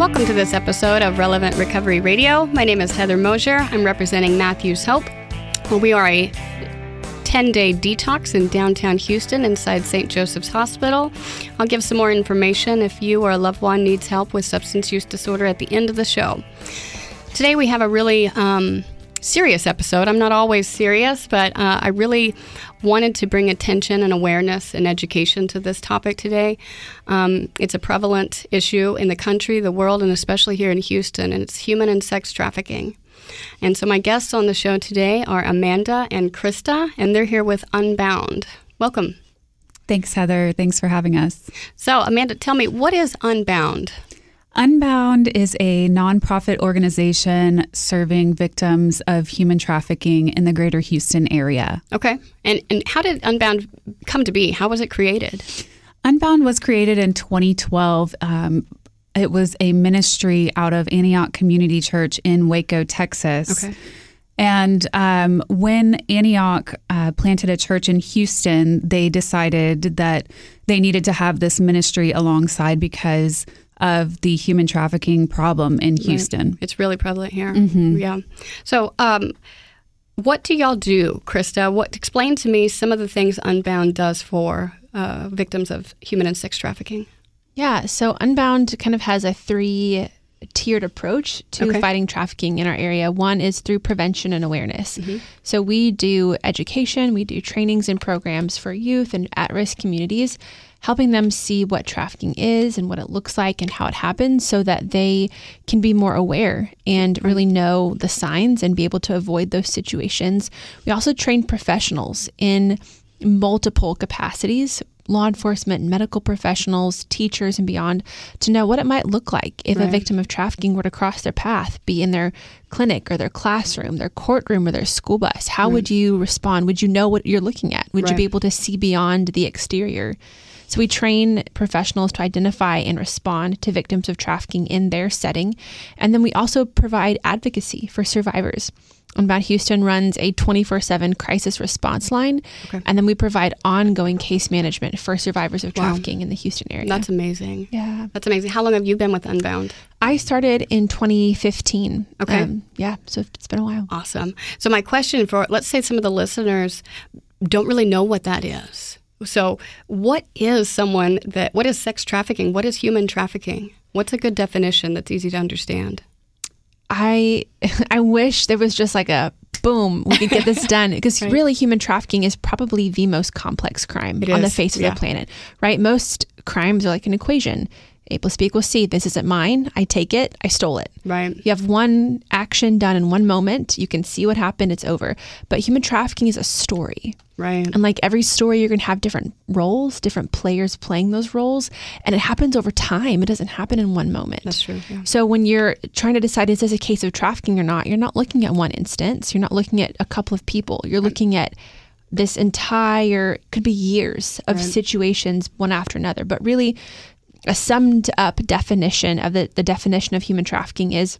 Welcome to this episode of Relevant Recovery Radio. My name is Heather Mosier. I'm representing Matthews Hope. We are a 10 day detox in downtown Houston inside St. Joseph's Hospital. I'll give some more information if you or a loved one needs help with substance use disorder at the end of the show. Today we have a really um, serious episode. I'm not always serious, but uh, I really wanted to bring attention and awareness and education to this topic today. Um, it's a prevalent issue in the country, the world, and especially here in Houston, and it's human and sex trafficking. And so my guests on the show today are Amanda and Krista, and they're here with Unbound. Welcome. Thanks, Heather. Thanks for having us. So, Amanda, tell me, what is Unbound? Unbound is a nonprofit organization serving victims of human trafficking in the greater Houston area. Okay. And, and how did Unbound come to be? How was it created? Unbound was created in 2012 um, it was a ministry out of Antioch Community Church in Waco, Texas. Okay. And um, when Antioch uh, planted a church in Houston, they decided that they needed to have this ministry alongside because of the human trafficking problem in Houston. Right. It's really prevalent here. Mm-hmm. Yeah. So, um, what do y'all do, Krista? What explain to me some of the things Unbound does for uh, victims of human and sex trafficking? Yeah, so Unbound kind of has a three tiered approach to okay. fighting trafficking in our area. One is through prevention and awareness. Mm-hmm. So we do education, we do trainings and programs for youth and at risk communities, helping them see what trafficking is and what it looks like and how it happens so that they can be more aware and really know the signs and be able to avoid those situations. We also train professionals in multiple capacities law enforcement, medical professionals, teachers, and beyond to know what it might look like if right. a victim of trafficking were to cross their path, be in their clinic or their classroom, their courtroom, or their school bus. How right. would you respond? Would you know what you're looking at? Would right. you be able to see beyond the exterior? So we train professionals to identify and respond to victims of trafficking in their setting. And then we also provide advocacy for survivors. And Unbound Houston runs a 24 7 crisis response line. Okay. And then we provide ongoing case management for survivors of trafficking wow. in the Houston area. That's amazing. Yeah. That's amazing. How long have you been with Unbound? I started in 2015. Okay. Um, yeah. So it's been a while. Awesome. So, my question for let's say some of the listeners don't really know what that is. So, what is someone that, what is sex trafficking? What is human trafficking? What's a good definition that's easy to understand? I I wish there was just like a boom, we could get this done because right. really human trafficking is probably the most complex crime on the face of yeah. the planet, right? Most crimes are like an equation. A plus B equals C. This isn't mine. I take it. I stole it. Right. You have one action done in one moment. You can see what happened. It's over. But human trafficking is a story. Right. And like every story, you're going to have different roles, different players playing those roles. And it happens over time. It doesn't happen in one moment. That's true. Yeah. So when you're trying to decide, is this a case of trafficking or not, you're not looking at one instance. You're not looking at a couple of people. You're looking at this entire could be years of right. situations one after another but really a summed up definition of the, the definition of human trafficking is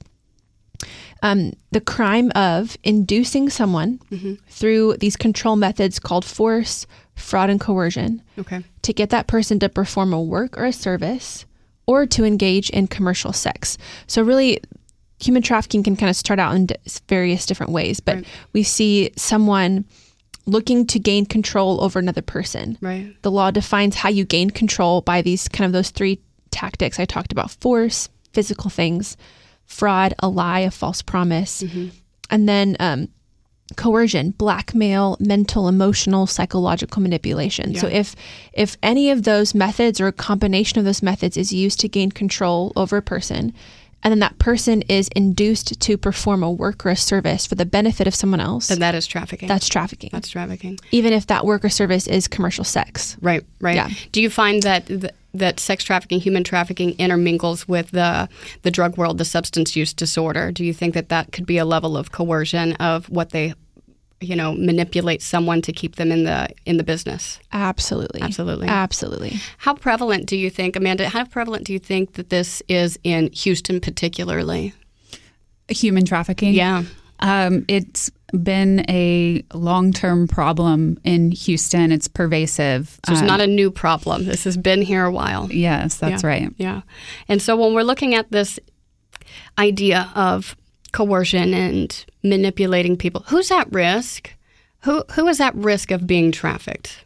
um, the crime of inducing someone mm-hmm. through these control methods called force, fraud, and coercion okay. to get that person to perform a work or a service or to engage in commercial sex. So, really, human trafficking can kind of start out in various different ways, but right. we see someone looking to gain control over another person. Right. The law defines how you gain control by these kind of those three tactics I talked about force, physical things, fraud, a lie, a false promise, mm-hmm. and then um, coercion, blackmail, mental, emotional, psychological manipulation. Yeah. So if if any of those methods or a combination of those methods is used to gain control over a person, and then that person is induced to perform a work or a service for the benefit of someone else, And that is trafficking. that's trafficking. That's trafficking. Even if that work or service is commercial sex. Right, right. Yeah. Do you find that th- that sex trafficking, human trafficking, intermingles with the the drug world, the substance use disorder? Do you think that that could be a level of coercion of what they, you know, manipulate someone to keep them in the in the business? Absolutely. Absolutely. Absolutely. How prevalent do you think, Amanda? How prevalent do you think that this is in Houston, particularly? Human trafficking. Yeah. Um, it's been a long term problem in Houston. It's pervasive. So it's Um, not a new problem. This has been here a while. Yes, that's Yeah. right. Yeah. And so when we're looking at this idea of coercion and manipulating people, who's at risk? Who who is at risk of being trafficked?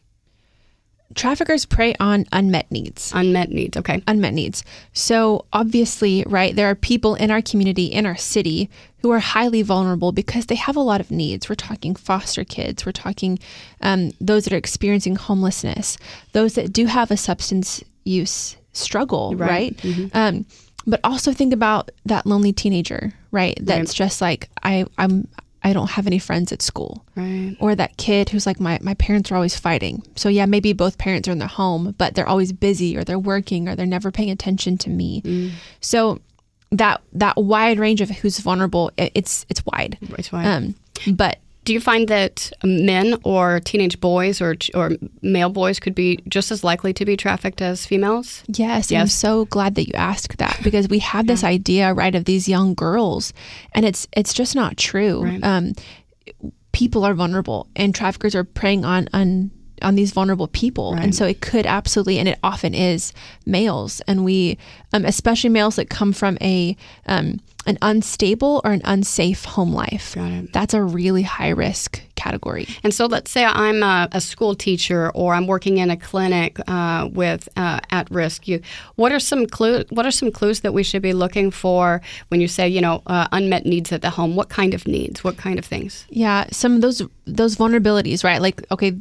Traffickers prey on unmet needs. Unmet needs. Okay. unmet needs. So, obviously, right, there are people in our community, in our city, who are highly vulnerable because they have a lot of needs. We're talking foster kids, we're talking um, those that are experiencing homelessness, those that do have a substance use struggle, Right. right? Um, but also think about that lonely teenager, right? That's just like, I, I'm, I don't have any friends at school Right. or that kid who's like my, my parents are always fighting so yeah maybe both parents are in their home but they're always busy or they're working or they're never paying attention to me so that that wide range of who's vulnerable it, it's it's wide That's why. um but Do you find that men or teenage boys or or male boys could be just as likely to be trafficked as females? Yes, and I'm so glad that you asked that because we have this idea, right, of these young girls, and it's it's just not true. Right. Um, people are vulnerable, and traffickers are preying on on on these vulnerable people, Right. and so it could absolutely, and it often is males, and we, um, especially males that come from a um, an unstable or an unsafe home life. Got it. That's a really high risk category. And so let's say I'm a, a school teacher or I'm working in a clinic uh, with uh, at-risk youth. What are some clue? What are some clues that we should be looking for when you say you know uh, unmet needs at the home? What kind of needs? What kind of things? Yeah, some of those those vulnerabilities, right? Like, okay,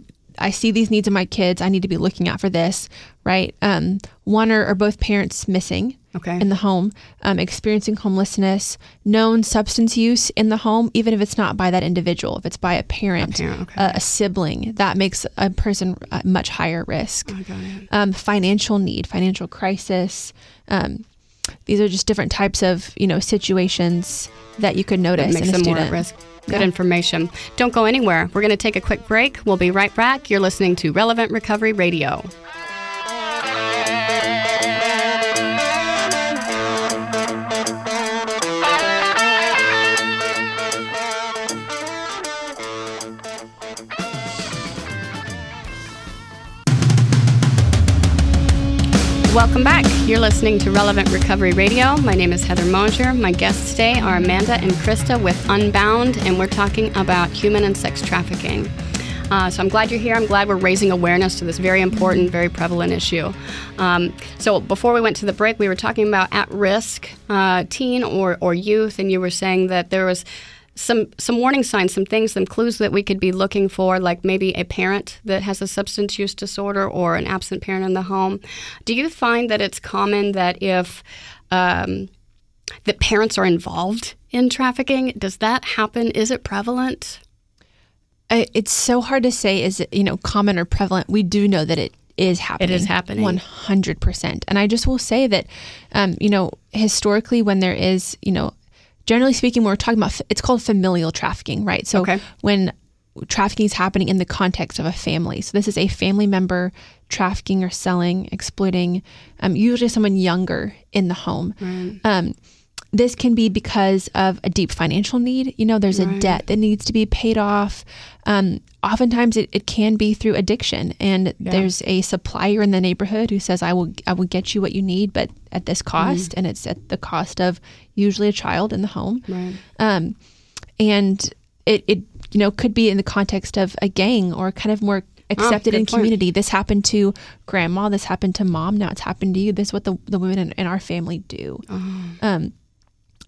I see these needs in my kids. I need to be looking out for this, right? Um, one or, or both parents missing Okay. in the home, um, experiencing homelessness, known substance use in the home, even if it's not by that individual, if it's by a parent, parent, okay. a, a sibling, that makes a person at much higher risk. It. Um, financial need, financial crisis. Um, these are just different types of you know situations that you could That notice makes in a them more at risk. Good Yeah. information. Don't go anywhere. We're going to take a quick break. We'll be right back. You're listening to Relevant Recovery Radio. Welcome back. You're listening to Relevant Recovery Radio. My name is Heather Mosier. My guests today are Amanda and Krista with Unbound, and we're talking about human and sex trafficking. Uh, so I'm glad you're here. I'm glad we're raising awareness to this very important, very prevalent issue. Um, so before we went to the break, we were talking about at-risk uh, teen or, or youth, and you were saying that there was some some warning signs, some things, some clues that we could be looking for, like maybe a parent that has a substance use disorder or an absent parent in the home. Do you find that it's common that if um, that parents are involved in trafficking, does that happen? Is it prevalent? I- it's so hard to say is it you know common or prevalent we do know that it is happening It is happening. 100% and i just will say that um, you know historically when there is you know generally speaking we're talking about it's called familial trafficking right? So Okay. when trafficking is happening in the context of a family. So this is a family member trafficking or selling exploiting um, usually someone younger in the home. Um, this can be because of a deep financial need. You know, there's a debt that needs to be paid off. Um, oftentimes, it, it can be through addiction, and there's a supplier in the neighborhood who says, "I will, I will get you what you need, but at this cost," and it's at the cost of usually a child in the home. Right. Um, and it, it, you know, could be in the context of a gang or kind of more accepted good in point. community. This happened to grandma. This happened to mom. Now it's happened to you. This is what the, the women in, in our family do. Um,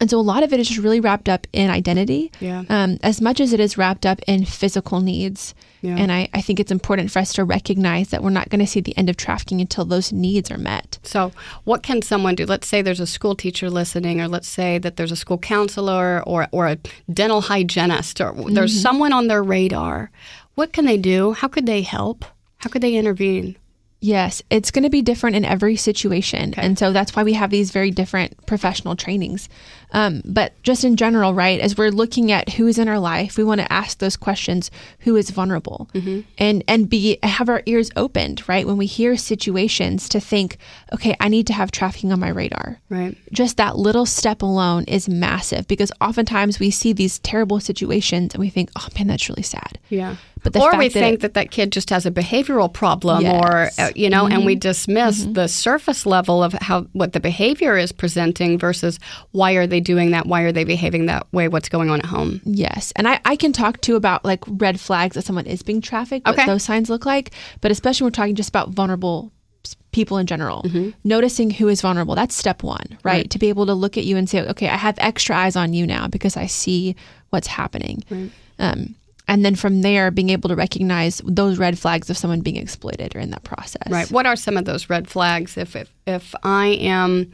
And so a lot of it is just really wrapped up in identity, Yeah. um, as much as it is wrapped up in physical needs. Yeah. And I, I think it's important for us to recognize that we're not going to see the end of trafficking until those needs are met. So, what can someone do? Let's say there's a school teacher listening, or let's say that there's a school counselor or, or a dental hygienist, or there's Mm-hmm. someone on their radar. What can they do? How could they help? How could they intervene? Yes, it's going to be different in every situation. And so that's why we have these very different professional trainings. Um, but just in general, right, as we're looking at who is in our life, we want to ask those questions who is vulnerable and, and be have our ears opened, right? When we hear situations to think, okay, I need to have trafficking on my radar. Right. Just that little step alone is massive because oftentimes we see these terrible situations and we think, oh man, that's really sad. Yeah. But the or we that think it- that that kid just has a behavioral problem, or Yes. uh, you know, and we dismiss the surface level of how what the behavior is presenting versus why are they doing that? Why are they behaving that way? What's going on at home? Yes. And I, I can talk too about like red flags that someone is being trafficked, what Okay. those signs look like. But especially when we're talking just about vulnerable people in general, noticing who is vulnerable. That's step one, right? To be able to look at you and say, okay, I have extra eyes on you now because I see what's happening. Um, and then from there, being able to recognize those red flags of someone being exploited or in that process. Right. What are some of those red flags? If if, if I am,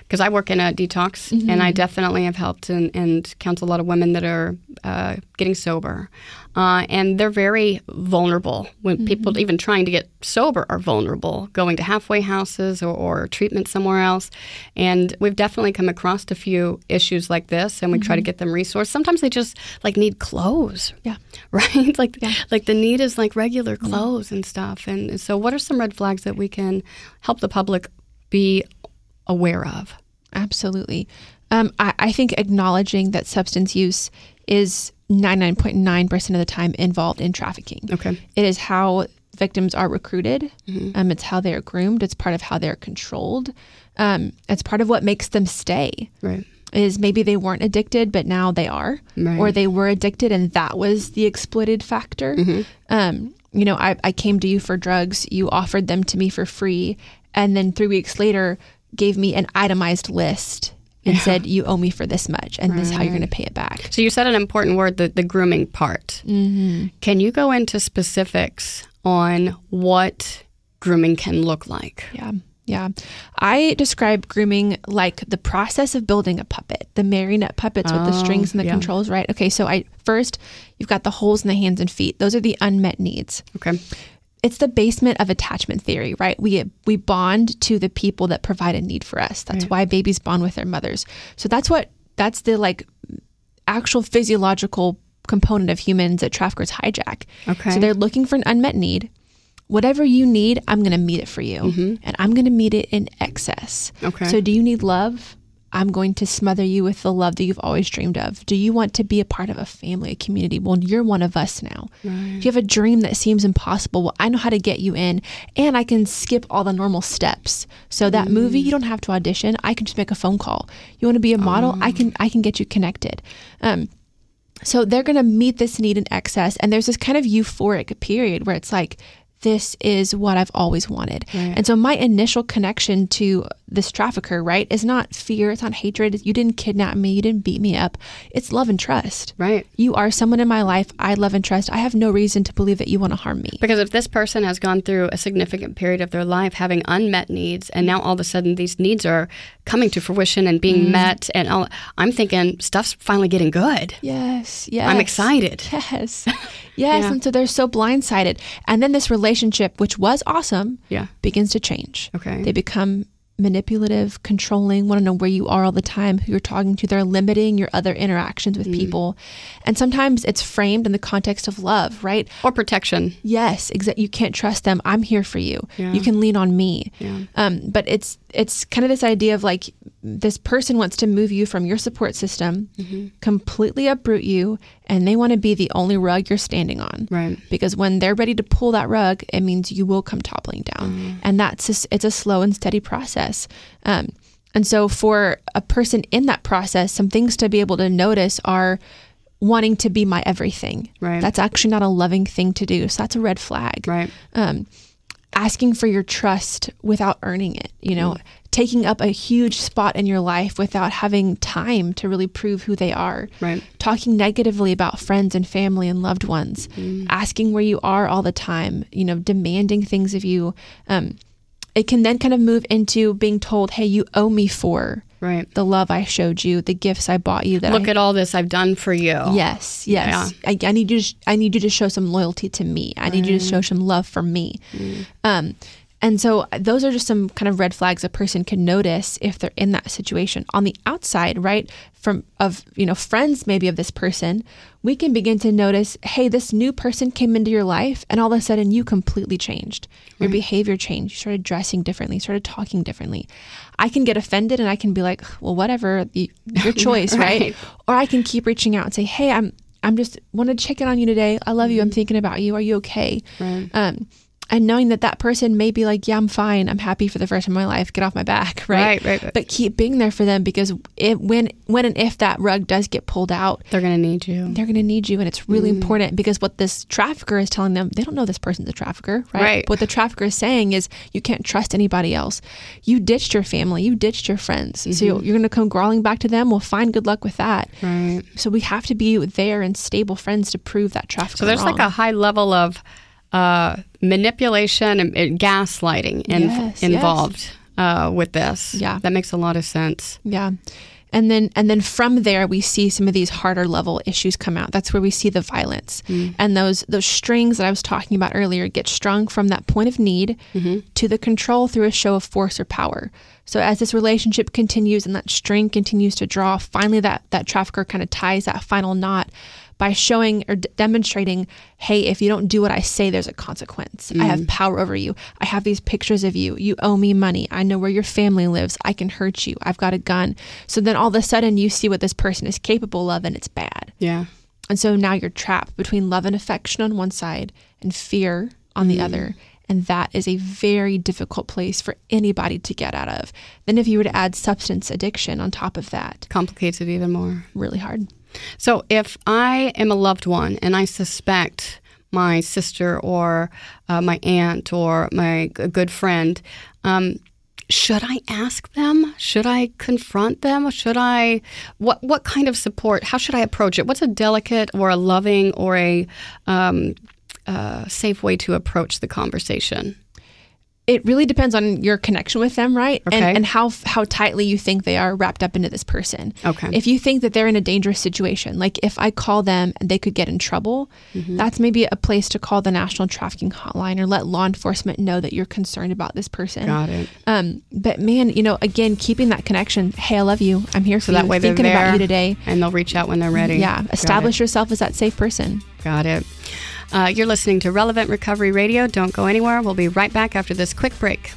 because I work in a detox, and I definitely have helped and, and counsel a lot of women that are uh, getting sober, uh, and they're very vulnerable. When people even trying to get sober are vulnerable, going to halfway houses or, or treatment somewhere else, and we've definitely come across a few issues like this, and we try to get them resourced. Sometimes they just like need clothes Yeah. right? like like the need is like regular clothes and stuff. And so, what are some red flags that we can help the public be aware of? Absolutely. Um, I, I think acknowledging that substance use is 99.9% of the time involved in trafficking. Okay. It is how victims are recruited, um, it's how they are groomed, it's part of how they're controlled, um, it's part of what makes them stay. Right. Is maybe they weren't addicted, but now they are, Right. or they were addicted and that was the exploited factor. Um, you know, I, I came to you for drugs, you offered them to me for free, and then three weeks later gave me an itemized list and said, You owe me for this much, and this is how you're going to pay it back. So you said an important word, the, the grooming part. Mm-hmm. Can you go into specifics on what grooming can look like? Yeah. Yeah. I describe grooming like the process of building a puppet, the marionette puppets with the strings and the yeah. controls, right? Okay, so I first you've got the holes in the hands and feet. Those are the unmet needs. Okay. It's the basement of attachment theory, right? We we bond to the people that provide a need for us. That's why babies bond with their mothers. So that's what that's the like actual physiological component of humans that traffickers hijack. Okay. So they're looking for an unmet need. Whatever you need, I'm going to meet it for you. Mm-hmm. And I'm going to meet it in excess. Okay. So do you need love? I'm going to smother you with the love that you've always dreamed of. Do you want to be a part of a family, a community? Well, you're one of us now. Do you have a dream that seems impossible? Well, I know how to get you in, and I can skip all the normal steps. So that movie, you don't have to audition. I can just make a phone call. You want to be a model? I can. I can get you connected. Um, so they're going to meet this need in excess. And there's this kind of euphoric period where it's like, this is what I've always wanted. And so my initial connection to this trafficker, right, is not fear, it's not hatred. You didn't kidnap me, you didn't beat me up. It's love and trust. Right. You are someone in my life I love and trust. I have no reason to believe that you want to harm me. Because if this person has gone through a significant period of their life having unmet needs, and now all of a sudden these needs are coming to fruition and being mm. met, and all, I'm thinking stuff's finally getting good. Yes, yes. I'm excited. Yes. Yes. Yeah. And so they're so blindsided. And then this relationship, which was awesome, Yeah. begins to change. Okay. They become manipulative, controlling, want to know where you are all the time, who you're talking to. They're limiting your other interactions with people. And sometimes it's framed in the context of love, right? Or protection. Yes, exactly. You can't trust them. I'm here for you. Yeah. You can lean on me. Yeah. Um, but it's it's kind of this idea of like this person wants to move you from your support system, Mm-hmm. completely uproot you, and they want to be the only rug you're standing on. Right. Because when they're ready to pull that rug, it means you will come toppling down, Mm. and that's just, it's a slow and steady process. Um, and so for a person in that process, some things to be able to notice are wanting to be my everything. Right. That's actually not a loving thing to do. So that's a red flag Right. um, asking for your trust without earning it. You know, taking up a huge spot in your life without having time to really prove who they are. Right. Talking negatively about friends and family and loved ones, Mm. asking where you are all the time, you know, demanding things of you. Um, it can then kind of move into being told, "Hey, you owe me for Right. the love I showed you, the gifts I bought you." That Look I, at all this I've done for you. Yes, yes. I, I need you. To, sh- I need you to show some loyalty to me. I need you to show some love for me. Um, and so uh, those are just some kind of red flags a person can notice if they're in that situation. On the outside, right, from of you know friends maybe of this person, we can begin to notice, hey, this new person came into your life, and all of a sudden you completely changed. Your behavior changed. You started dressing differently. Started talking differently. I can get offended and I can be like, well, whatever, your choice, right? Right. Or I can keep reaching out and say, hey, I'm I'm just want to check in on you today. I love you. I'm thinking about you. Are you okay? Right. Um, and knowing that that person may be like, yeah, I'm fine. I'm happy for the first time in my life. Get off my back, right? Right, right, right. But keep being there for them because it, when when and if that rug does get pulled out, They're going to need you. they're going to need you, and it's really Mm. important because what this trafficker is telling them, they don't know this person's a trafficker, right? Right. What the trafficker is saying is, you can't trust anybody else. You ditched your family, you ditched your friends, so Mm-hmm. you're, you're going to come crawling back to them. Well, fine, good luck with that. Right. So we have to be there and stable friends to prove that trafficker. So there's like a high level of uh, manipulation and, and gaslighting in, Yes, yes. involved uh, with this. Yeah. That makes a lot of sense. Yeah. And then and then from there we see some of these harder level issues come out. That's where we see the violence. And those those strings that I was talking about earlier get strung from that point of need to the control through a show of force or power. So as this relationship continues and that string continues to draw, finally that that trafficker kind of ties that final knot by showing or d- demonstrating, hey, if you don't do what I say, there's a consequence. I have mm. power over you. I have these pictures of you. You owe me money. I know where your family lives. I can hurt you. I've got a gun. So then all of a sudden you see what this person is capable of and it's bad. Yeah. And so now you're trapped between love and affection on one side and fear on the mm. other. And that is a very difficult place for anybody to get out of. Then if you were to add substance addiction on top of that, Complicates it even more. really hard. So if I am a loved one and I suspect my sister or uh, my aunt or my good friend, um, should I ask them? Should I confront them? Should I? What what kind of support? How should I approach it? What's a delicate or a loving or a um, uh, safe way to approach the conversation? It really depends on your connection with them, right? Okay. And, and how how tightly you think they are wrapped up into this person. Okay. If you think that they're in a dangerous situation, like if I call them and they could get in trouble, Mm-hmm. that's maybe a place to call the National Trafficking Hotline or let law enforcement know that you're concerned about this person. Got it. Um, but man, you know, again, keeping that connection. Hey, I love you. I'm here for So you. that way they're thinking about you today. and they'll reach out when they're ready. Yeah. Got it. Establish yourself as that safe person. Got it. Uh, you're listening to Relevant Recovery Radio. Don't go anywhere. We'll be right back after this quick break.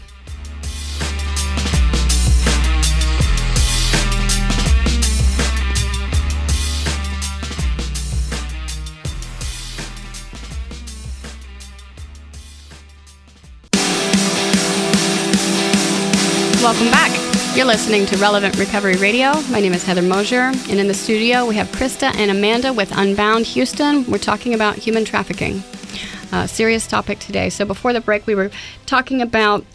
Welcome back. You're listening to Relevant Recovery Radio. My name is Heather Mosier, and in the studio we have Krista and Amanda with Unbound Houston. We're talking about human trafficking. Serious topic today. So before the break, we were talking about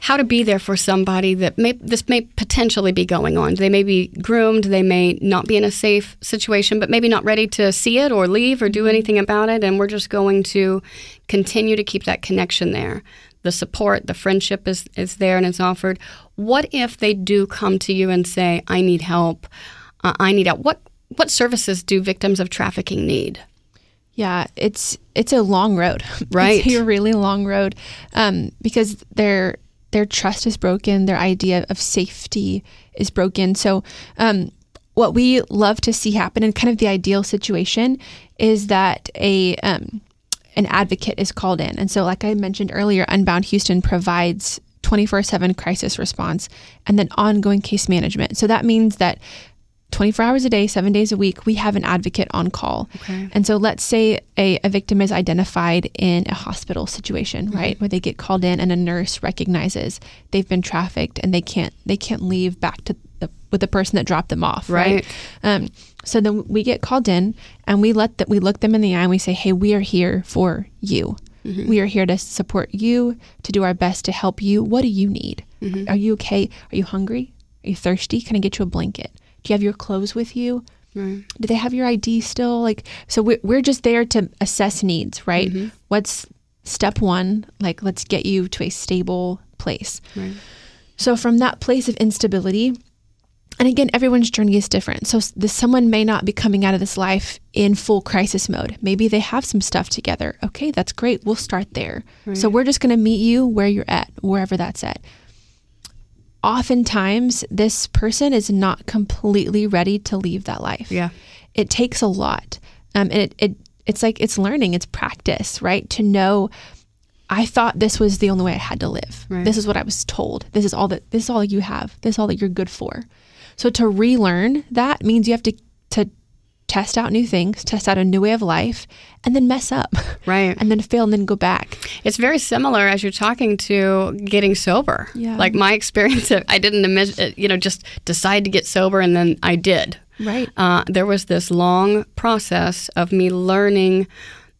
how to be there for somebody that may this may potentially be going on. They may be groomed, they may not be in a safe situation, but maybe not ready to see it or leave or do anything about it. And we're just going to continue to keep that connection there. The support, the friendship is, is there and is offered. What if they do come to you and say, "I need help, uh, I need help"? What what services do victims of trafficking need? Yeah, it's it's a long road, Right. It's a really long road, um, because their their trust is broken, their idea of safety is broken. So, um, what we love to see happen, in kind of the ideal situation, is that a um, an advocate is called in, and so, like I mentioned earlier, Unbound Houston provides 24 7 crisis response and then ongoing case management. So that means that 24 hours a day, seven days a week, we have an advocate on call. Okay. And so let's say a, a victim is identified in a hospital situation, right, where they get called in and a nurse recognizes they've been trafficked and they can't they can't leave back to the with the person that dropped them off, right? Right. Um, so then we get called in and we let that we look them in the eye and we say, hey, we are here for you. Mm-hmm. We are here to support you, to do our best to help you. What do you need? Mm-hmm. Are you okay? Are you hungry? Are you thirsty? Can I get you a blanket? Do you have your clothes with you? Right. Do they have your ID still? Like, so we're, we're just there to assess needs, right? Mm-hmm. What's step one? Like, let's get you to a stable place. Right. So from that place of instability, and again, everyone's journey is different. So this, someone may not be coming out of this life in full crisis mode. Maybe they have some stuff together. Okay, that's great. We'll start there. Right. So we're just going to meet you where you're at, wherever that's at. Oftentimes, this person is not completely ready to leave that life. Yeah, it takes a lot. Um, and it, it it's like it's learning, it's practice, right? To know I thought this was the only way I had to live. Right. This is what I was told. This is all that this is all you have. This is all that you're good for. So to relearn that means you have to to test out new things, test out a new way of life, and then mess up. Right. And then fail and then go back. It's very similar as you're talking to getting sober. Yeah. Like my experience, I didn't, you know, just decide to get sober and then I did. Right. Uh, there was this long process of me learning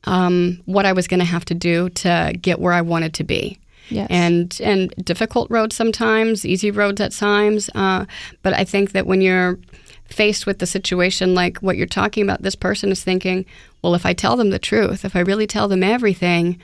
um, what I was going to have to do to get where I wanted to be. Yes. And and difficult roads sometimes, easy roads at times. Uh, but I think that when you're faced with the situation like what you're talking about, this person is thinking, well, if I tell them the truth, if I really tell them everything,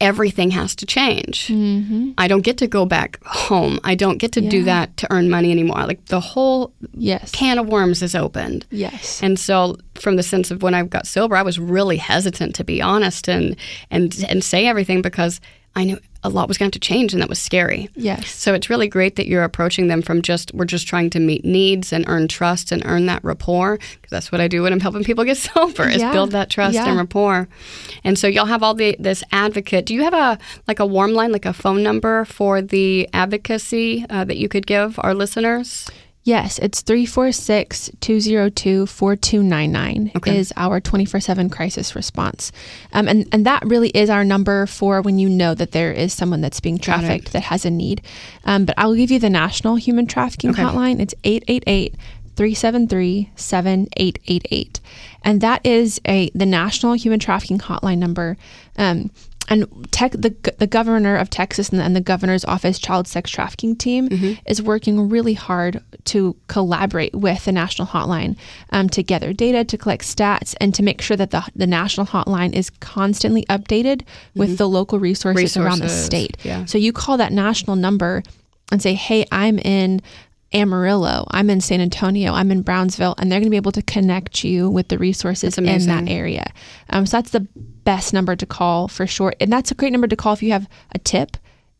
everything has to change. Mm-hmm. I don't get to go back home. I don't get to yeah. do that to earn money anymore. Like the whole yes. can of worms is opened. Yes. And so from the sense of when I got sober, I was really hesitant to be honest and and and say everything because I knew a lot was going to change and that was scary. Yes. So it's really great that you're approaching them from just, we're just trying to meet needs and earn trust and earn that rapport. Because that's what I do when I'm helping people get sober is yeah. build that trust yeah. and rapport. And so y'all have all the, this advocate. Do you have a, like a warm line, like a phone number for the advocacy uh, that you could give our listeners? Yes, it's 346 202 4299 is our 24 7 crisis response. Um, and, and that really is our number for when you know that there is someone that's being trafficked that has a need. Um, but I'll give you the National Human Trafficking okay. Hotline. It's 888 373 7888. And that is a the National Human Trafficking Hotline number. Um, and tech, the the governor of Texas and the, and the governor's office child sex trafficking team mm-hmm. is working really hard to collaborate with the national hotline um, to gather data, to collect stats, and to make sure that the the national hotline is constantly updated mm-hmm. with the local resources, resources, around the state. Yeah. So you call that national number and say, "Hey, I'm in." Amarillo, I'm in San Antonio, I'm in Brownsville, and they're going to be able to connect you with the resources in that area. Um, so that's the best number to call for sure. And that's a great number to call if you have a tip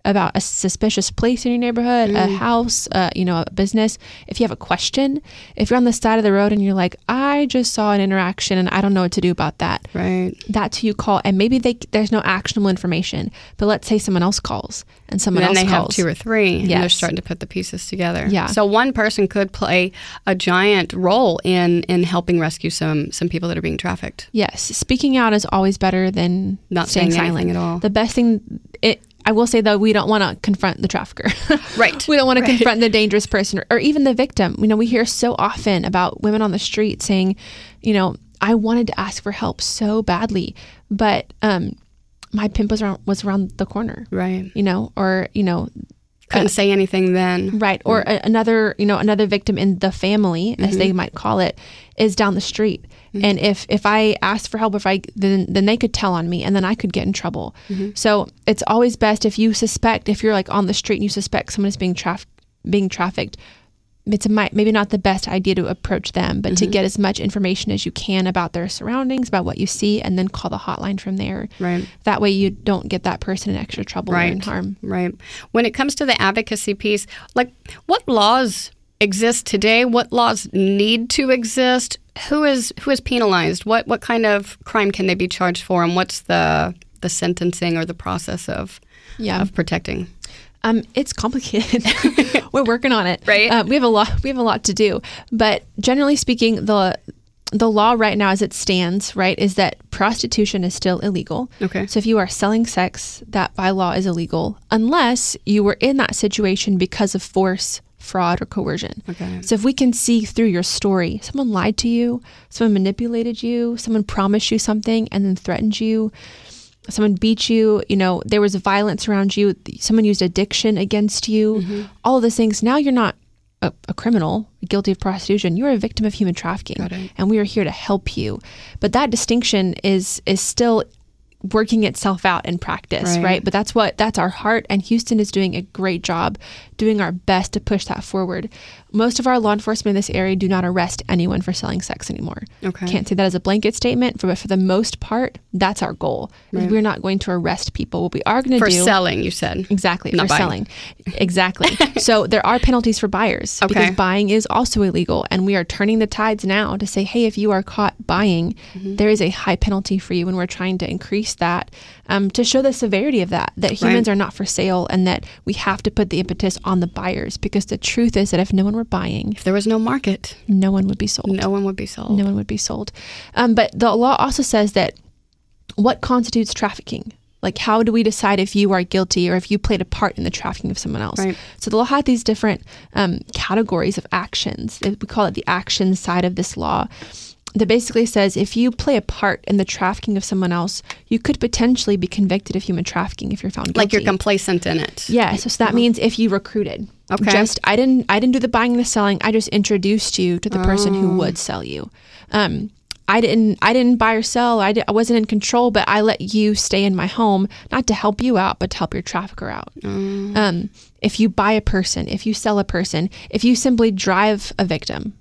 about a suspicious place in your neighborhood, mm. a house, uh, you know, a business, if you have a question, if you're on the side of the road and you're like, I just saw an interaction and I don't know what to do about that. Right. That's who you call. And maybe they there's no actionable information, but let's say someone else calls and someone and else they calls. have two or three. Yes. And they're starting to put the pieces together. Yeah. So one person could play a giant role in in helping rescue some some people that are being trafficked. Yes. Speaking out is always better than not staying saying silent at all. The best thing it I will say though, we don't want to confront the trafficker. right. We don't want right. to confront the dangerous person or, or, even the victim. You know, we hear so often about women on the street saying, you know, I wanted to ask for help so badly, but um, my pimp was around was around the corner. Right. You know, or you know, couldn't uh, say anything then. Right. Or a, another, you know, another victim in the family, mm-hmm. as they might call it, is down the street Mm-hmm. And if if I asked for help, if I then then they could tell on me, and then I could get in trouble. Mm-hmm. So it's always best if you suspect if you're like on the street and you suspect someone is being traf- being trafficked. It's a, maybe not the best idea to approach them, but mm-hmm. to get as much information as you can about their surroundings, about what you see, and then call the hotline from there. Right. That way, you don't get that person in extra trouble right. and harm. Right. When it comes to the advocacy piece, like what laws exist today? What laws need to exist? who is who is penalized? What what kind of crime can they be charged for, and what's the the sentencing or the process of yeah. of protecting? Um, it's complicated. We're working on it. Right. Uh, we have a lot. We have a lot to do. But generally speaking, the the law right now, as it stands, right, is that prostitution is still illegal. Okay. So if you are selling sex, that by law is illegal, unless you were in that situation because of force, fraud or coercion. Okay. So if we can see through your story, someone lied to you, someone manipulated you, someone promised you something and then threatened you, someone beat you, you know, there was violence around you, someone used addiction against you, mm-hmm. all of those things. Now you're not a, a, criminal guilty of prostitution. You're a victim of human trafficking, and we are here to help you. But that distinction is is still working itself out in practice, right. right. But that's what that's our heart and Houston is doing a great job doing our best to push that forward. Most of our law enforcement in this area do not arrest anyone for selling sex anymore. Okay. Can't say that as a blanket statement, but for the most part, that's our goal. Right. We're not going to arrest people. What we are going to do for selling, you said exactly not for buying. selling, exactly. so there are penalties for buyers okay. because buying is also illegal, and we are turning the tides now to say, hey, if you are caught buying, mm-hmm. there is a high penalty for you, and we're trying to increase that um, to show the severity of that, that humans right. are not for sale, and that we have to put the impetus on the buyers because the truth is that if no one were buying, if there was no market, no one would be sold. No one would be sold. No one would be sold. Um, but the law also says that what constitutes trafficking? Like, how do we decide if you are guilty or if you played a part in the trafficking of someone else? Right. So the law had these different um, categories of actions. We call it the action side of this law that basically says if you play a part in the trafficking of someone else, you could potentially be convicted of human trafficking if you're found guilty. Like you're complacent in it. Yeah. So, so that means if you recruited. Okay. Just I didn't I didn't do the buying and the selling. I just introduced you to the oh. person who oh. would sell you. Um, I didn't I didn't buy or sell. I, I wasn't in control, but I let you stay in my home not to help you out, but to help your trafficker out. Mm. Um, if you buy a person, if you sell a person, if you simply drive a victim,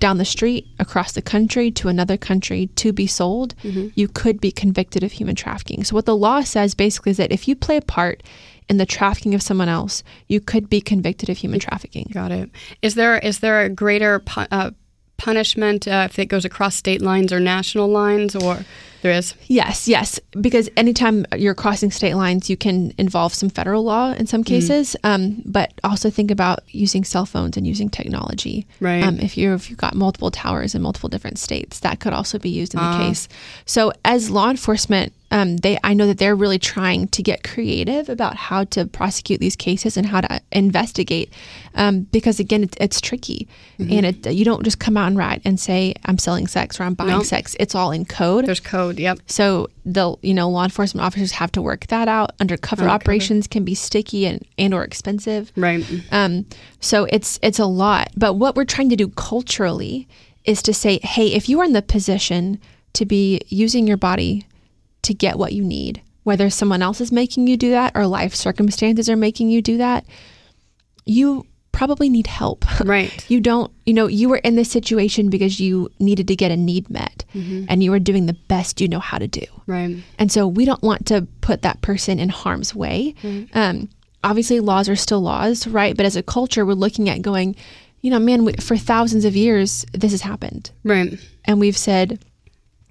down the street, across the country, to another country to be sold, mm-hmm. you could be convicted of human trafficking. So, what the law says basically is that if you play a part in the trafficking of someone else, you could be convicted of human trafficking. Got it. Is there is there a greater uh, punishment uh, if it goes across state lines or national lines, or there is? Yes, yes. Because anytime you're crossing state lines, you can involve some federal law in some mm-hmm. cases. Mm. Um, but also think about using cell phones and using technology. Right. Um, if you if you've got multiple towers in multiple different states, that could also be used in the uh. case. So as law enforcement um, they I know that they're really trying to get creative about how to prosecute these cases and how to investigate um, because again it's, it's tricky mm-hmm. and it, you don't just come out and write and say I'm selling sex or I'm buying nope. sex it's all in code there's code yep. So the you know law enforcement officers have to work that out. Undercover, undercover. operations can be sticky and and or expensive. Right. Um, so it's it's a lot. But what we're trying to do culturally is to say hey if you are in the position to be using your body to get what you need, whether someone else is making you do that or life circumstances are making you do that, you probably need help. Right. you don't, you know, you were in this situation because you needed to get a need met mm-hmm. and you were doing the best you know how to do. Right. And so we don't want to put that person in harm's way. Mm-hmm. Um, obviously, laws are still laws, right? But as a culture, we're looking at going, you know, man, we, for thousands of years, this has happened. Right. And we've said,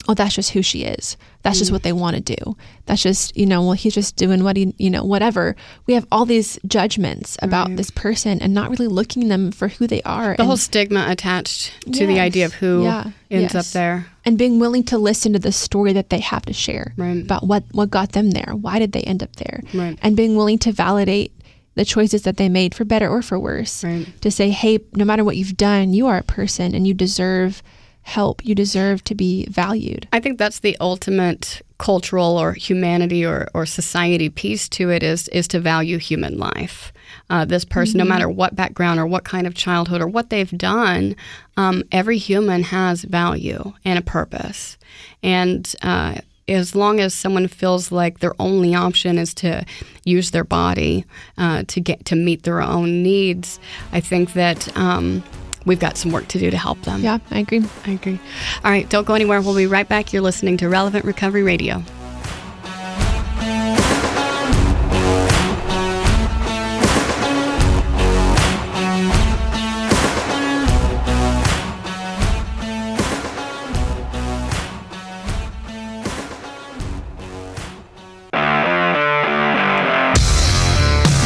oh, that's just who she is. That's mm. just what they want to do. That's just, you know, well, he's just doing what he, you know, whatever. We have all these judgments about right. this person and not really looking them for who they are. The and, whole stigma attached to yes, the idea of who yeah, ends yes. up there. And being willing to listen to the story that they have to share right. about what, what got them there. Why did they end up there? Right. And being willing to validate the choices that they made for better or for worse. To say, hey, no matter what you've done, you are a person and you deserve – help. You deserve to be valued. I think that's the ultimate cultural or humanity or, or society piece to it is is to value human life. Uh, this person, mm-hmm. no matter what background or what kind of childhood or what they've done, um, every human has value and a purpose. And uh, as long as someone feels like their only option is to use their body uh, to get to meet their own needs, I think that. Um, we've got some work to do to help them. Yeah, I agree. I agree. All right, don't go anywhere. We'll be right back. You're listening to Relevant Recovery Radio.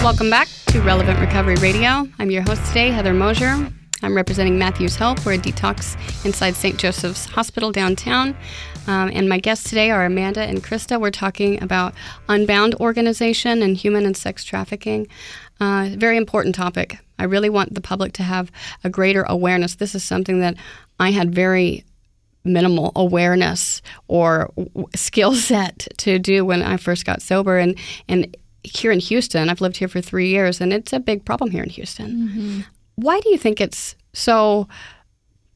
Welcome back to Relevant Recovery Radio. I'm your host today, Heather Mosier. I'm representing Matthew's Help. We're a detox inside St. Joseph's Hospital downtown. Um, and my guests today are Amanda and Krista. We're talking about Unbound organization and human and sex trafficking. Uh, very important topic. I really want the public to have a greater awareness. This is something that I had very minimal awareness or w- skill set to do when I first got sober. And, and here in Houston, I've lived here for three years, and it's a big problem here in Houston. Mm-hmm. Why do you think it's so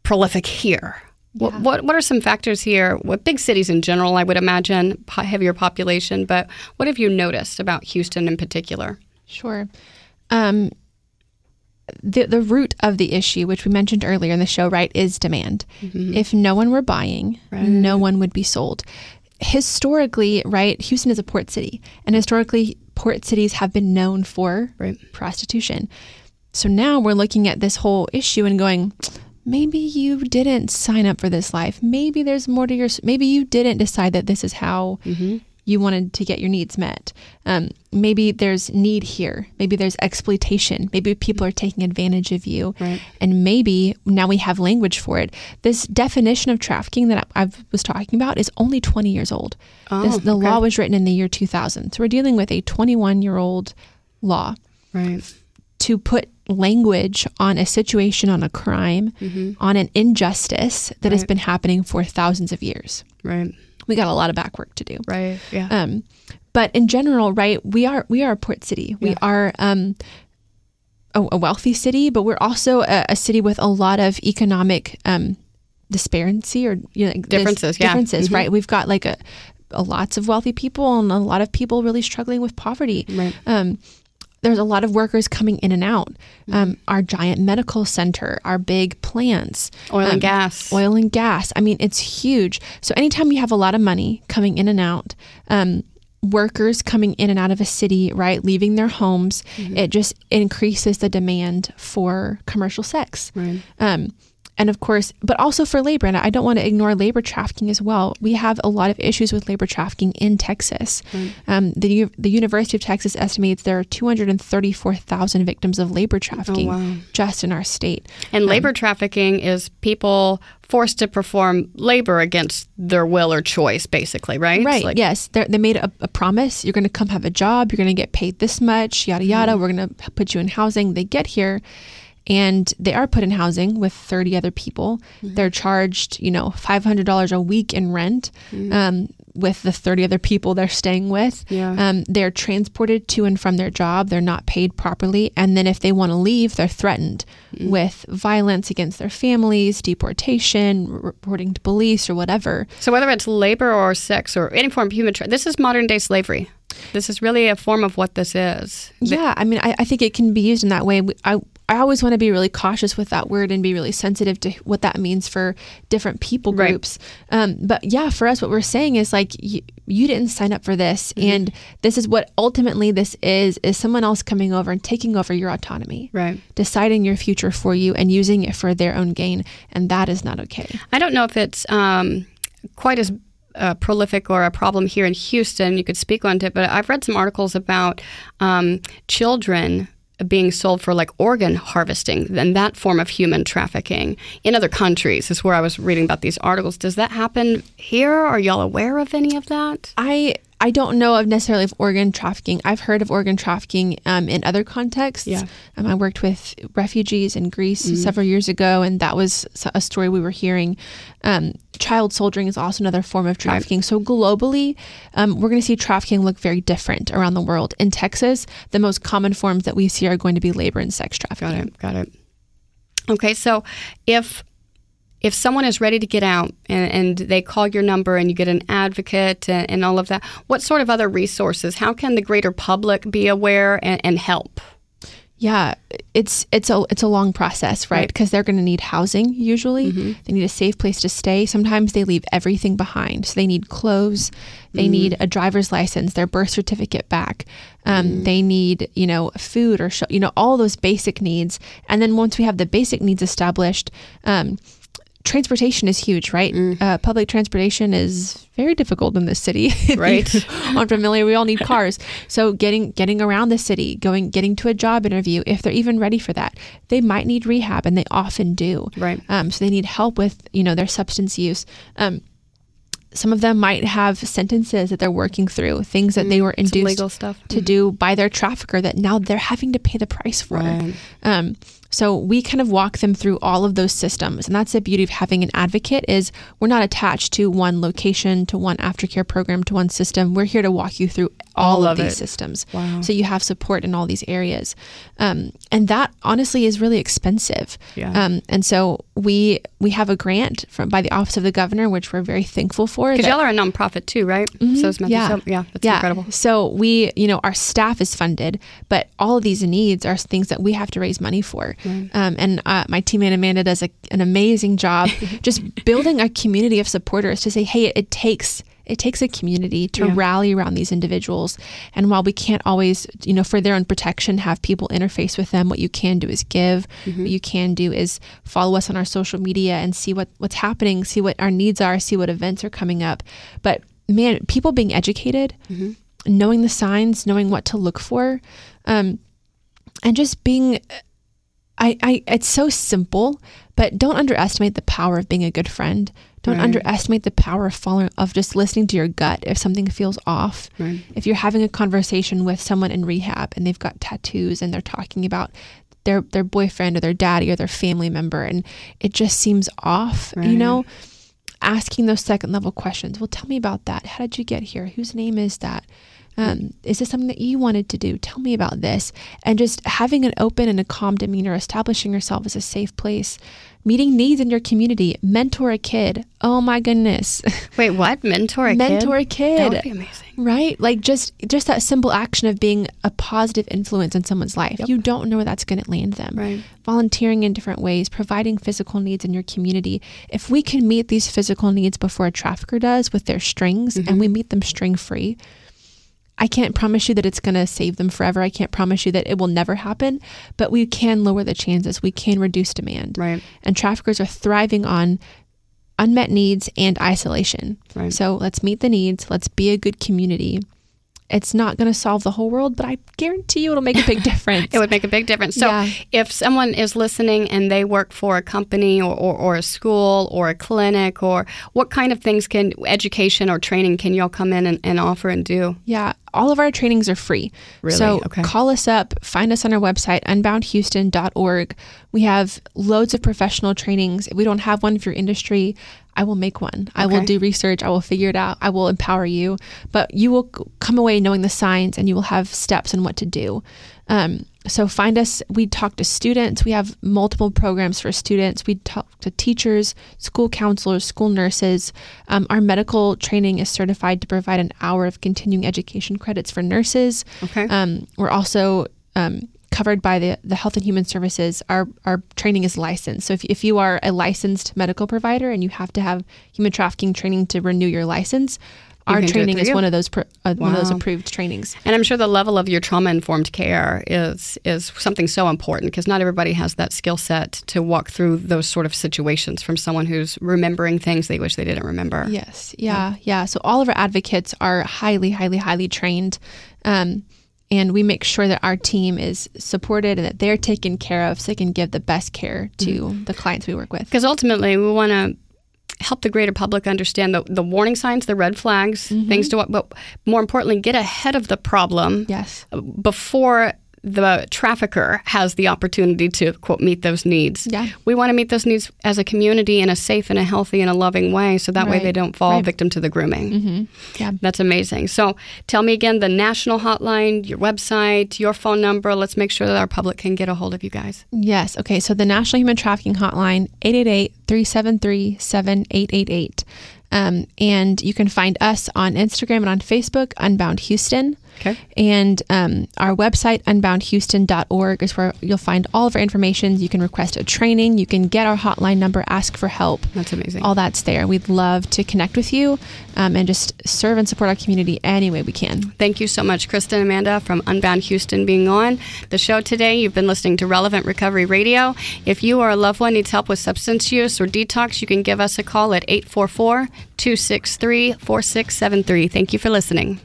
prolific here? Yeah. What, what, what are some factors here? What big cities in general, I would imagine, heavier population, but what have you noticed about Houston in particular? Sure. Um, the the root of the issue, which we mentioned earlier in the show, right, is demand. Mm-hmm. If no one were buying, right. no one would be sold. Historically, right, Houston is a port city, and historically, port cities have been known for right. prostitution. So now we're looking at this whole issue and going, maybe you didn't sign up for this life. Maybe there's more to your. Maybe you didn't decide that this is how mm-hmm you wanted to get your needs met. Um, maybe there's need here. Maybe there's exploitation. Maybe people are taking advantage of you. Right. And maybe now we have language for it. This definition of trafficking that I, was talking about is only 20 years old. Oh, this, the okay. law was written in the year 2000. So we're dealing with a 21 year old law. Right. To put language on a situation, on a crime, mm-hmm. on an injustice that right. has been happening for thousands of years. Right we got a lot of back work to do. Right. Yeah. Um, but in general, right, we are we are a port city. We are um, a, a, wealthy city, but we're also a, a city with a lot of economic um, disparity or you know, differences. Yeah. Differences, mm-hmm. right? We've got like a, a, lots of wealthy people and a lot of people really struggling with poverty. Right. Um, there's a lot of workers coming in and out. Mm-hmm. Um, our giant medical center, our big plants, oil um, and gas, oil and gas. I mean, it's huge. So anytime you have a lot of money coming in and out, um, workers coming in and out of a city, right, leaving their homes, mm-hmm. it just increases the demand for commercial sex. Right. And of course, but also for labor. And I don't want to ignore labor trafficking as well. We have a lot of issues with labor trafficking in Texas. Right. Um, the the University of Texas estimates there are 234,000 victims of labor trafficking oh, wow. just in our state. And um, labor trafficking is people forced to perform labor against their will or choice, basically, right? Right. Like, yes, They're, they made a, a, promise. You're going to come have a job. You're going to get paid this much. Yada yada. Mm-hmm. We're going to put you in housing. They get here and they are put in housing with 30 other people. Mm-hmm. They're charged, you know, $500 a week in rent mm-hmm. um, with the 30 other people they're staying with. Yeah. Um, they're transported to and from their job. They're not paid properly. And then if they want to leave, they're threatened mm-hmm. with violence against their families, deportation, r- reporting to police, or whatever. So, whether it's labor or sex or any form of human trafficking, this is modern day slavery. This is really a form of what this is. Yeah, I mean, I, I, think it can be used in that way. I, I always want to be really cautious with that word and be really sensitive to what that means for different people groups. Right. Um, but yeah, for us, what we're saying is like, you, you didn't sign up for this. Mm-hmm. And this is what ultimately this is, is someone else coming over and taking over your autonomy. Right. Deciding your future for you and using it for their own gain. And that is not okay. I don't know if it's um, quite as uh, prolific or a problem here in Houston. You could speak on it, but I've read some articles about um, children being sold for like organ harvesting and that form of human trafficking in other countries is where I was reading about these articles. Does that happen here? Are y'all aware of any of that? I I don't know of necessarily of organ trafficking. I've heard of organ trafficking um, in other contexts. Yeah. Um, I worked with refugees in Greece mm-hmm. several years ago, and that was a story we were hearing. Um, child soldiering is also another form of trafficking. Right. So globally, um, we're going to see trafficking look very different around the world. In Texas, the most common forms that we see are going to be labor and sex trafficking. Got it. Got it. Okay, so if if someone is ready to get out and, and, they call your number and you get an advocate and, and, all of that, what sort of other resources? How can the greater public be aware and, and help? Yeah, it's it's a it's a long process, right? Because right. they're going to need housing usually. Mm-hmm. They need a safe place to stay. Sometimes they leave everything behind. So they need clothes, they mm. need a driver's license, their birth certificate back. Um, mm. They need you know food or sh- you know all those basic needs. And then once we have the basic needs established. Um, transportation is huge, right? Mm. Uh, public transportation is very difficult in this city. right. unfamiliar, we all need cars. So getting getting around the city, going getting to a job interview, if they're even ready for that, they might need rehab, and they often do. Right. Um, so they need help with you know their substance use. Um, some of them might have sentences that they're working through, things that mm, they were induced to mm. do by their trafficker that now they're having to pay the price for. Right. Um, So we kind of walk them through all of those systems. And that's the beauty of having an advocate is we're not attached to one location, to one aftercare program, to one system. We're here to walk you through all, all of, of these systems. Wow. So you have support in all these areas. Um, and that honestly is really expensive. Yeah. Um, and so we we have a grant from by the Office of the Governor, which we're very thankful for. Because y'all are a nonprofit too, right? Mm-hmm, so it's yeah. So, yeah, that's yeah. incredible. So we, you know, our staff is funded, but all of these needs are things that we have to raise money for. Um, and uh, my teammate Amanda does a, an amazing job just building a community of supporters to say, hey, it, it takes it takes a community to yeah. rally around these individuals. And while we can't always, you know, for their own protection, have people interface with them, what you can do is give. Mm-hmm. What you can do is follow us on our social media and see what, what's happening, see what our needs are, see what events are coming up. But man, people being educated, mm-hmm. knowing the signs, knowing what to look for, um, and just being I, I it's so simple, but don't underestimate the power of being a good friend. Don't right. underestimate the power of following of just listening to your gut if something feels off. Right. If you're having a conversation with someone in rehab and they've got tattoos and they're talking about their their boyfriend or their daddy or their family member and it just seems off, right. you know, asking those second level questions. Well, tell me about that. How did you get here? Whose name is that? Um, is this something that you wanted to do? Tell me about this. And just having an open and a calm demeanor, establishing yourself as a safe place, meeting needs in your community, mentor a kid. Oh my goodness. Wait, what? Mentor a kid mentor kid? a kid. That would be amazing. Right? Like just just that simple action of being a positive influence in someone's life. Yep. You don't know where that's going to land them. Right. Volunteering in different ways, providing physical needs in your community. If we can meet these physical needs before a trafficker does with their strings mm-hmm. and we meet them string free, I can't promise you that it's going to save them forever. I can't promise you that it will never happen, but we can lower the chances. We can reduce demand. Right. And traffickers are thriving on unmet needs and isolation. Right. So let's meet the needs. Let's be a good community it's not going to solve the whole world, but I guarantee you it'll make a big difference. it would make a big difference. So, yeah. if someone is listening and they work for a company or, or, or, a school or a clinic, or what kind of things can education or training can y'all come in and, and offer and do? Yeah, all of our trainings are free. Really? So okay. call us up, find us on our website, unboundhouston.org. We have loads of professional trainings. If we don't have one for your industry, I will make one. Okay. I will do research. I will figure it out. I will empower you. But you will come away knowing the signs and you will have steps and what to do. Um, so find us. We talk to students. We have multiple programs for students. We talk to teachers, school counselors, school nurses. Um, our medical training is certified to provide an hour of continuing education credits for nurses. Okay. Um, we're also um, covered by the, the Health and Human Services. Our, our training is licensed. So if, if you are a licensed medical provider and you have to have human trafficking training to renew your license, you our training is you. one of those uh, wow. one of those approved trainings. And I'm sure the level of your trauma informed care is is something so important because not everybody has that skill set to walk through those sort of situations from someone who's remembering things they wish they didn't remember. Yes, yeah, yeah. yeah. So all of our advocates are highly, highly, highly trained. Um, and we make sure that our team is supported and that they're taken care of so they can give the best care to mm-hmm. the clients we work with. Because ultimately, we want to help the greater public understand the, the warning signs, the red flags, mm-hmm. things to what, but more importantly, get ahead of the problem. Yes. Before the trafficker has the opportunity to quote meet those needs. Yeah. We want to meet those needs as a community in a safe and a healthy and a loving way so that right. way they don't fall right. victim to the grooming. Mm-hmm. Yeah. That's amazing. So tell me again the national hotline, your website, your phone number. Let's make sure that our public can get a hold of you guys. Yes. Okay. So the National Human Trafficking Hotline 888 373 7888. Um, and you can find us on Instagram and on Facebook, Unbound Houston. Okay. And um, our website, unboundhouston.org, is where you'll find all of our information. You can request a training. You can get our hotline number, ask for help. That's amazing. All that's there. We'd love to connect with you um, and just serve and support our community any way we can. Thank you so much, Kristen and Amanda from Unbound Houston, being on the show today. You've been listening to Relevant Recovery Radio. If you or a loved one needs help with substance use or detox, you can give us a call at 844 263 4673. Thank you for listening.